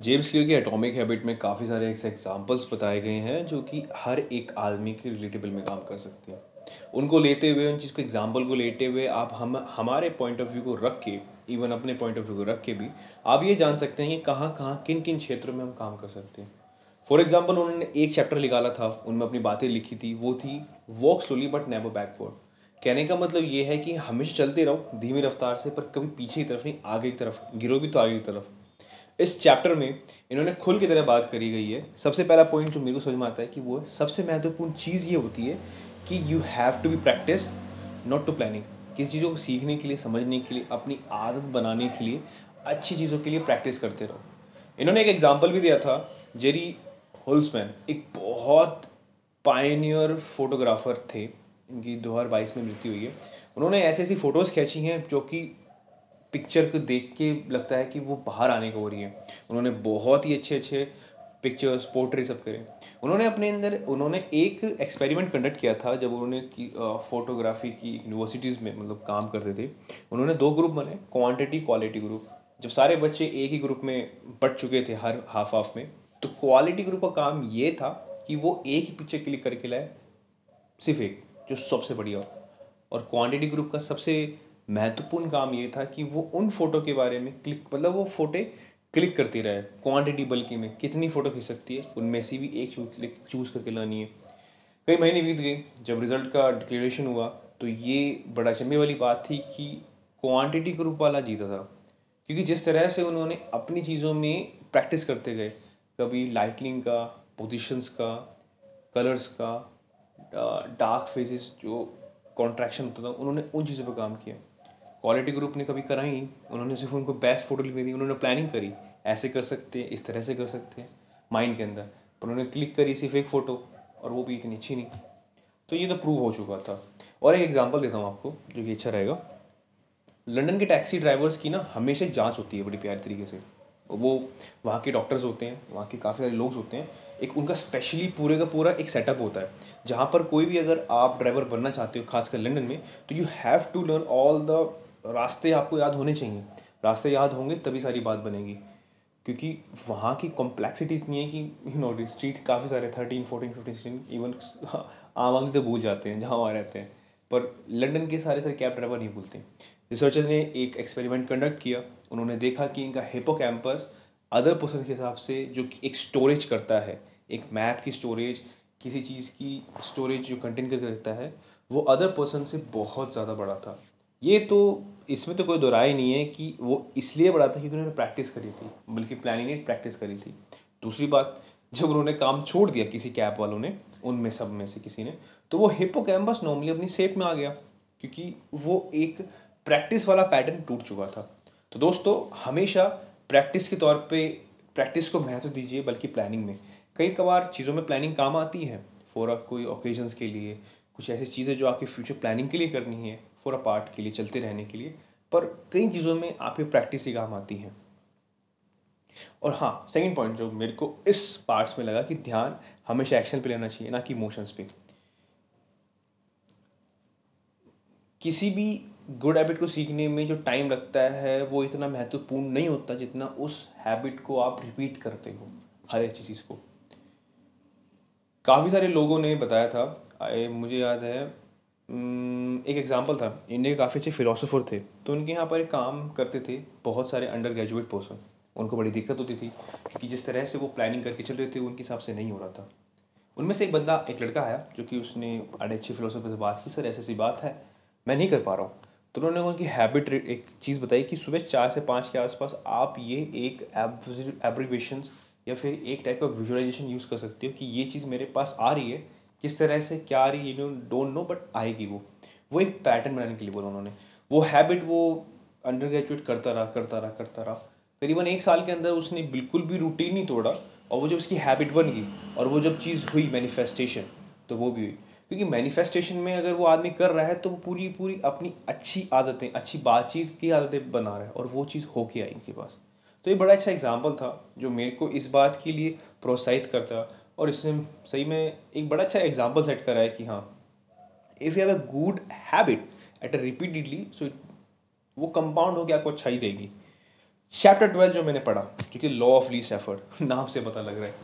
James Clear की atomic habit में काफ़ी सारे ऐसे एग्जांपल्स बताए गए हैं जो कि हर एक आदमी के रिलेटेबल में काम कर सकते हैं। उनको लेते हुए, उन चीज़ को एग्ज़ाम्पल को लेते हुए आप हम, हमारे पॉइंट ऑफ़ व्यू को रख के इवन अपने पॉइंट ऑफ़ व्यू को रख के भी, आप ये जान सकते हैं कि कहाँ कहाँ किन किन क्षेत्रों में हम काम कर सकते हैं। फॉर एग्ज़ाम्पल उन्होंने एक चैप्टर निकाला था, उनमें अपनी बातें लिखी थी, वो थी walk slowly but never backward कहने का मतलब ये है कि हमेशा चलते रहो, धीमी रफ्तार से, पर कभी पीछे की तरफ़ नहीं, आगे की तरफ़ गिरो भी तो आगे की तरफ़। इस चैप्टर में इन्होंने खुल की तरह बात करी गई है। सबसे पहला पॉइंट जो मेरे को समझ में आता है कि वो सबसे महत्वपूर्ण चीज़ ये होती है कि you have to be practice not to planning किसी चीज़ों को सीखने के लिए, समझने के लिए, अपनी आदत बनाने के लिए, अच्छी चीज़ों के लिए प्रैक्टिस करते रहो। इन्होंने एक एग्ज़ाम्पल भी दिया था, जेरी होल्समैन, एक बहुत पायनियर फोटोग्राफर थे। इनकी 2022 में मृत्यु हुई है। उन्होंने ऐसी ऐसी फ़ोटोज़ खींची हैं जो कि पिक्चर को देख के लगता है कि वो बाहर आने को हो रही है। उन्होंने बहुत ही अच्छे अच्छे पिक्चर्स पोर्ट्रे सब करे। उन्होंने अपने अंदर, उन्होंने एक एक्सपेरिमेंट कंडक्ट किया था जब उन्होंने की फोटोग्राफी की यूनिवर्सिटीज़ में मतलब काम करते थे। उन्होंने दो ग्रुप बने, क्वांटिटी, क्वालिटी ग्रुप। जब सारे बच्चे एक ही ग्रुप में बट चुके थे हर हाफ़ हाफ़ में तो क्वालिटी ग्रुप का काम ये था कि वो एक ही पिक्चर क्लिक करके लाए, सिर्फ़ एक, जो सबसे बढ़िया और क्वांटिटी ग्रुप का सबसे महत्वपूर्ण काम ये था कि वो उन फ़ोटो के बारे में क्लिक मतलब वो फोटे क्लिक करती रहे क्वांटिटी बल्कि में कितनी फ़ोटो खींच सकती है, उनमें से भी एक क्लिक चूज़ करके लानी है। कई महीने बीत गए, जब रिज़ल्ट का डिक्लेरेशन हुआ तो ये बड़ा चंबे वाली बात थी कि क्वांटिटी ग्रुप वाला जीता था। क्योंकि जिस तरह से उन्होंने अपनी चीज़ों में प्रैक्टिस करते गए, कभी लाइटनिंग का पोजिशंस का कलर्स का डार्क फेजेस जो कॉन्ट्रैक्शन होता था, उन्होंने उन चीज़ों पर काम किया। क्वालिटी ग्रुप ने कभी करा ही उन्होंने सिर्फ़ उनको बेस्ट फ़ोटो लिखनी दी, उन्होंने प्लानिंग करी, ऐसे कर सकते हैं, इस तरह से कर सकते हैं माइंड के अंदर। पर उन्होंने क्लिक करी सिर्फ़ एक फ़ोटो और वो भी इतनी अच्छी नहीं। तो ये तो प्रूव हो चुका था। और एक एग्जांपल देता हूँ आपको, जो कि अच्छा रहेगा। लंदन के टैक्सी ड्राइवर्स की ना हमेशा जाँच होती है, बड़ी प्यारी तरीके से। वो वहाँ के डॉक्टर्स होते हैं, वहाँ के काफ़ी सारे लोग होते हैं। एक उनका स्पेशली पूरे का पूरा एक सेटअप होता है, जहाँ पर कोई भी अगर आप ड्राइवर बनना चाहते हो, खासकर लंदन में तो you have to learn all the रास्ते आपको याद होने चाहिए। रास्ते याद होंगे, तभी सारी बात बनेगी। क्योंकि वहाँ की कॉम्प्लेक्सिटी इतनी है कि यू नो स्ट्रीट काफ़ी सारे thirteen fourteen fifteen sixteen even आम आदमी तो भूल जाते हैं, जहाँ वहाँ रहते हैं। पर लंदन के सारे सारे कैब ड्राइवर नहीं भूलते रिसर्चर ने एक एक्सपेरिमेंट कंडक्ट किया। उन्होंने देखा कि इनका हिपो कैंपस अदर पर्सन के हिसाब से जो एक स्टोरेज करता है, एक मैप की स्टोरेज किसी चीज़ की स्टोरेज जो कंटेन करके रखता है, वो अदर पर्सन से बहुत ज़्यादा बड़ा था। ये तो इसमें तो कोई दोराई नहीं है कि वो इसलिए बड़ा था क्योंकि उन्होंने प्रैक्टिस करी थी, बल्कि प्लानिंग ने प्रैक्टिस करी थी। दूसरी बात, जब उन्होंने काम छोड़ दिया किसी कैब वालों ने, उनमें सब में से किसी ने तो वो हिप्पो कैम्पस नॉर्मली अपनी सेप में आ गया, क्योंकि वो एक प्रैक्टिस वाला पैटर्न टूट चुका था। तो दोस्तों, हमेशा प्रैक्टिस के तौर पे प्रैक्टिस को महत्व दीजिए, बल्कि प्लानिंग में। कई कबार चीज़ों में प्लानिंग काम आती है फॉर कोई ओकेजन्स के लिए, कुछ ऐसी चीज़ें जो आपकी फ्यूचर प्लानिंग के लिए करनी है। अ पार्ट के लिए, चलते रहने के लिए। पर कई चीज़ों में आपकी प्रैक्टिस ही काम आती हैं। और हाँ सेकंड पॉइंट जो मेरे को इस पार्ट्स में लगा कि ध्यान हमेशा एक्शन पे लेना चाहिए, ना कि इमोशंस पे। किसी भी गुड हैबिट को सीखने में जो टाइम लगता है, वो इतना महत्वपूर्ण नहीं होता जितना उस हैबिट को आप रिपीट करते हो, हर एक चीज़ को। काफ़ी सारे लोगों ने बताया था मुझे याद है एक एग्ज़ाम्पल था। इंडिया के काफ़ी अच्छे फ़िलासफ़र थे। तो उनके यहाँ पर एक काम करते थे। बहुत सारे अंडर ग्रेजुएट पर्सन उनको बड़ी दिक्कत होती थी क्योंकि जिस तरह से वो प्लानिंग करके चल रहे थे, उनके हिसाब से नहीं हो रहा था। उनमें से एक बंदा, एक लड़का आया, जो कि उसने बड़े अच्छे फ़िलोसफर से बात की, सर ऐसी ऐसी बात है, मैं नहीं कर पा रहा हूँ। तो उन्होंने उनकी हैबिट एक चीज़ बताई कि सुबह चार से पाँच के आसपास आप ये एक एब्रीवेशन या फिर एक टाइप का विजुअलाइजेशन यूज़ कर सकते हो कि ये चीज़ मेरे पास आ रही है। किस तरह से, क्या आ रही है डोंट नो बट आएगी वो। वो एक पैटर्न बनाने के लिए बोला उन्होंने। वो हैबिट वो अंडर ग्रेजुएट करता रहा करता रहा करता रहा। करीबन एक साल के अंदर उसने बिल्कुल भी रूटीन नहीं तोड़ा और वो जब उसकी हैबिट बन गई और वो जब चीज़ हुई मैनिफेस्टेशन तो वो भी हुई। क्योंकि मैनिफेस्टेशन में अगर वो आदमी कर रहा है तो वो पूरी पूरी अपनी अच्छी आदतें, अच्छी बातचीत की आदतें बना रहा है और वो चीज़ होके आई इनके पास। तो ये बड़ा अच्छा एग्ज़ाम्पल था, जो मेरे को इस बात के लिए प्रोत्साहित करता। और इसने सही में एक बड़ा अच्छा एग्ज़ाम्पल सेट करा है कि हाँ if you have a good habit at a repeatedly so वो कंपाउंड होकर आपको अच्छा ही देगी। चैप्टर ट्वेल्व जो मैंने पढ़ा, जो क्योंकि लॉ ऑफ़ लीस्ट एफर्ट नाम से पता लग रहा है।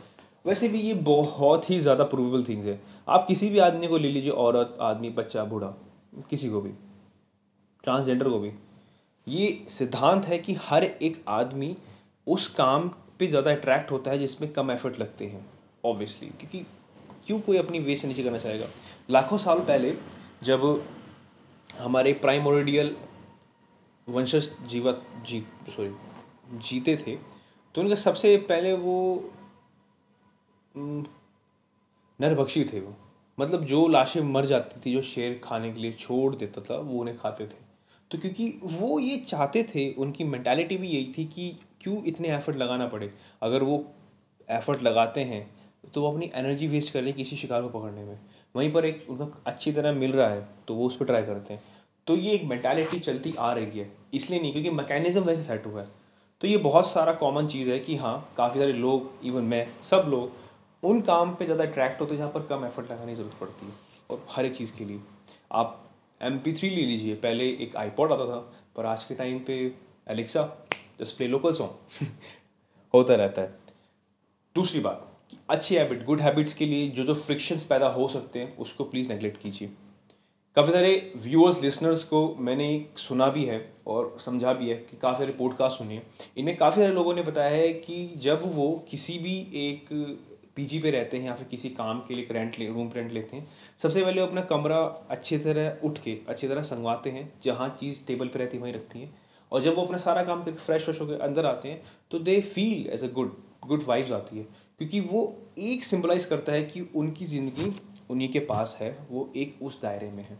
वैसे भी ये बहुत ही ज़्यादा प्रूवेबल थिंग्स है। आप किसी भी आदमी को ले लीजिए, औरत, आदमी, बच्चा, बूढ़ा, किसी को भी ट्रांसजेंडर को भी, ये सिद्धांत है कि हर एक आदमी उस काम पे ज़्यादा अट्रैक्ट होता है जिसमें कम एफर्ट लगते हैं। ऑब्वियसली क्योंकि क्यों कोई अपनी वे से नीचे करना चाहेगा? लाखों साल पहले जब हमारे प्राइमोरिडियल वंशज जीवत जी सॉरी जीते थे तो उनका सबसे पहले वो नरभक्षी थे वो। मतलब जो लाशें मर जाती थी, जो शेर खाने के लिए छोड़ देता था, वो उन्हें खाते थे। तो क्योंकि वो ये चाहते थे, उनकी मैंटेलिटी भी यही थी कि क्यों इतने एफर्ट लगाना पड़े? अगर वो एफर्ट लगाते हैं तो वो अपनी एनर्जी वेस्ट कर रहे हैं किसी शिकार को पकड़ने में। वहीं पर एक उनका अच्छी तरह मिल रहा है तो वो उस पर ट्राई करते हैं। तो ये एक मैंटेलिटी चलती आ रही है, इसलिए नहीं, क्योंकि मैकेनिज़्म वैसे सेट हुआ है। तो ये बहुत सारा कॉमन चीज़ है कि हाँ काफ़ी सारे लोग इवन मैं, सब लोग, उन काम पे ज़्यादा अट्रैक्ट होते हैं जहाँ पर कम एफर्ट लगाने की ज़रूरत पड़ती है, और हर एक चीज़ के लिए। आप एम पी थ्री ले लीजिए, पहले एक आईपॉड आता था, पर आज के टाइम पे Alexa just play local song होता रहता है। दूसरी बात अच्छी हैबिट गुड हैबिट्स के लिए जो जो फ्रिक्शंस पैदा हो सकते हैं, उसको प्लीज़ नेगलेक्ट कीजिए। काफ़ी सारे व्यूअर्स लिसनर्स को मैंने सुना भी है और समझा भी है कि काफ़ी सारे पॉडकास्ट सुने इनमें काफ़ी सारे लोगों ने बताया है कि जब वो किसी भी एक पीजी पे रहते हैं या फिर किसी काम के लिए रेंट ले रूम रेंट लेते हैं, सबसे पहले अपना कमरा अच्छी तरह उठ के, अच्छी तरह संगवाते हैं, जहाँ चीज़ टेबल पर रहती है, वहीं रखती हैं। और जब वो अपना सारा काम करके फ्रेश फ्रेश होकर अंदर आते हैं तो they feel as a good good vibes आती है। क्योंकि वो एक सिम्बलाइज करता है कि उनकी ज़िंदगी उन्हीं के पास है, वो एक उस दायरे में है।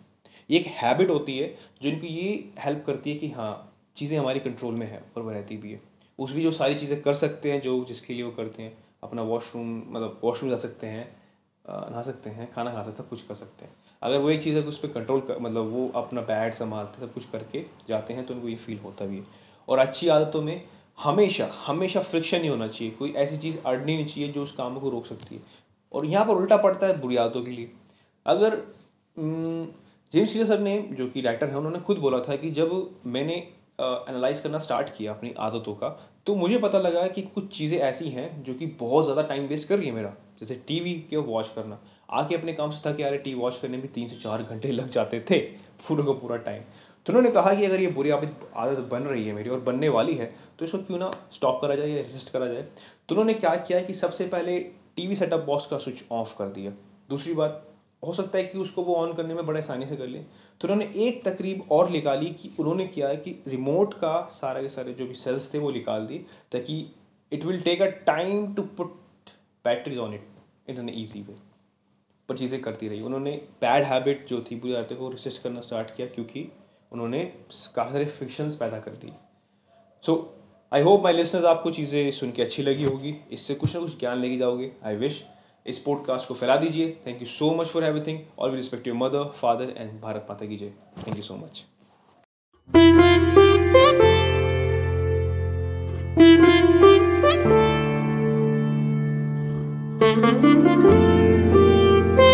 ये एक हैबिट होती है जो इनको ये हेल्प करती है कि हाँ चीज़ें हमारी कंट्रोल में है और वह रहती भी है। उस भी जो सारी चीज़ें कर सकते हैं, जो जिसके लिए वो करते हैं, अपना वॉशरूम मतलब वॉशरूम जा सकते हैं नहा सकते हैं, खाना खा सकते सब कुछ कर सकते हैं। अगर वो एक चीज़ है उस पर कंट्रोल कर मतलब वो अपना बैड संभालते सब कुछ करके जाते हैं तो उनको ये फील होता भी है। और अच्छी आदतों में हमेशा हमेशा फ्रिक्शन नहीं होना चाहिए। कोई ऐसी चीज़ अड़नी नहीं चाहिए जो उस काम को रोक सकती है। और यहाँ पर उल्टा पड़ता है बुरी आदतों के लिए। अगर जेम्स क्लियर सर ने, जो कि राइटर है, उन्होंने खुद बोला था कि जब मैंने एनालाइज करना स्टार्ट किया अपनी आदतों का तो मुझे पता लगा कि कुछ चीज़ें ऐसी हैं जो कि बहुत ज़्यादा टाइम वेस्ट कर रही है मेरा। जैसे टीवी के वॉच करना। आके अपने काम से था कि यार टी वॉच करने में तीन से चार घंटे लग जाते थे, पूरा का पूरा टाइम तो उन्होंने कहा कि अगर ये बुरी आदत आदत बन रही है मेरी और बनने वाली है तो इसको क्यों ना स्टॉप करा जाए या रेजिस्ट करा जाए? तो उन्होंने क्या किया कि सबसे पहले टीवी सेटअप बॉक्स का स्विच ऑफ़ कर दिया। दूसरी बात, हो सकता है कि उसको वो ऑन करने में बड़े आसानी से कर ले। तो उन्होंने एक तकरीब और निकाली कि उन्होंने किया कि रिमोट का सारा के सारे जो भी सेल्स थे वो निकाल दिए, ताकि it will take a time to put batteries on it in easy way पर चीज़ें करती रही। उन्होंने बैड हैबिट जो थी, बुरी आदतें को रिसिस्ट करना स्टार्ट किया, क्योंकि उन्होंने काफ़ी सारे फ्रिक्शंस पैदा कर दिए। सो आई होप माई लिसनर्स आपको चीज़ें सुन के अच्छी लगी होगी। इससे कुछ ना कुछ ज्ञान लेके जाओगे। आई विश इस पॉडकास्ट को फैला दीजिए। Thank you so much for everything all we respect your mother father and Bharat Mata की जय thank you so much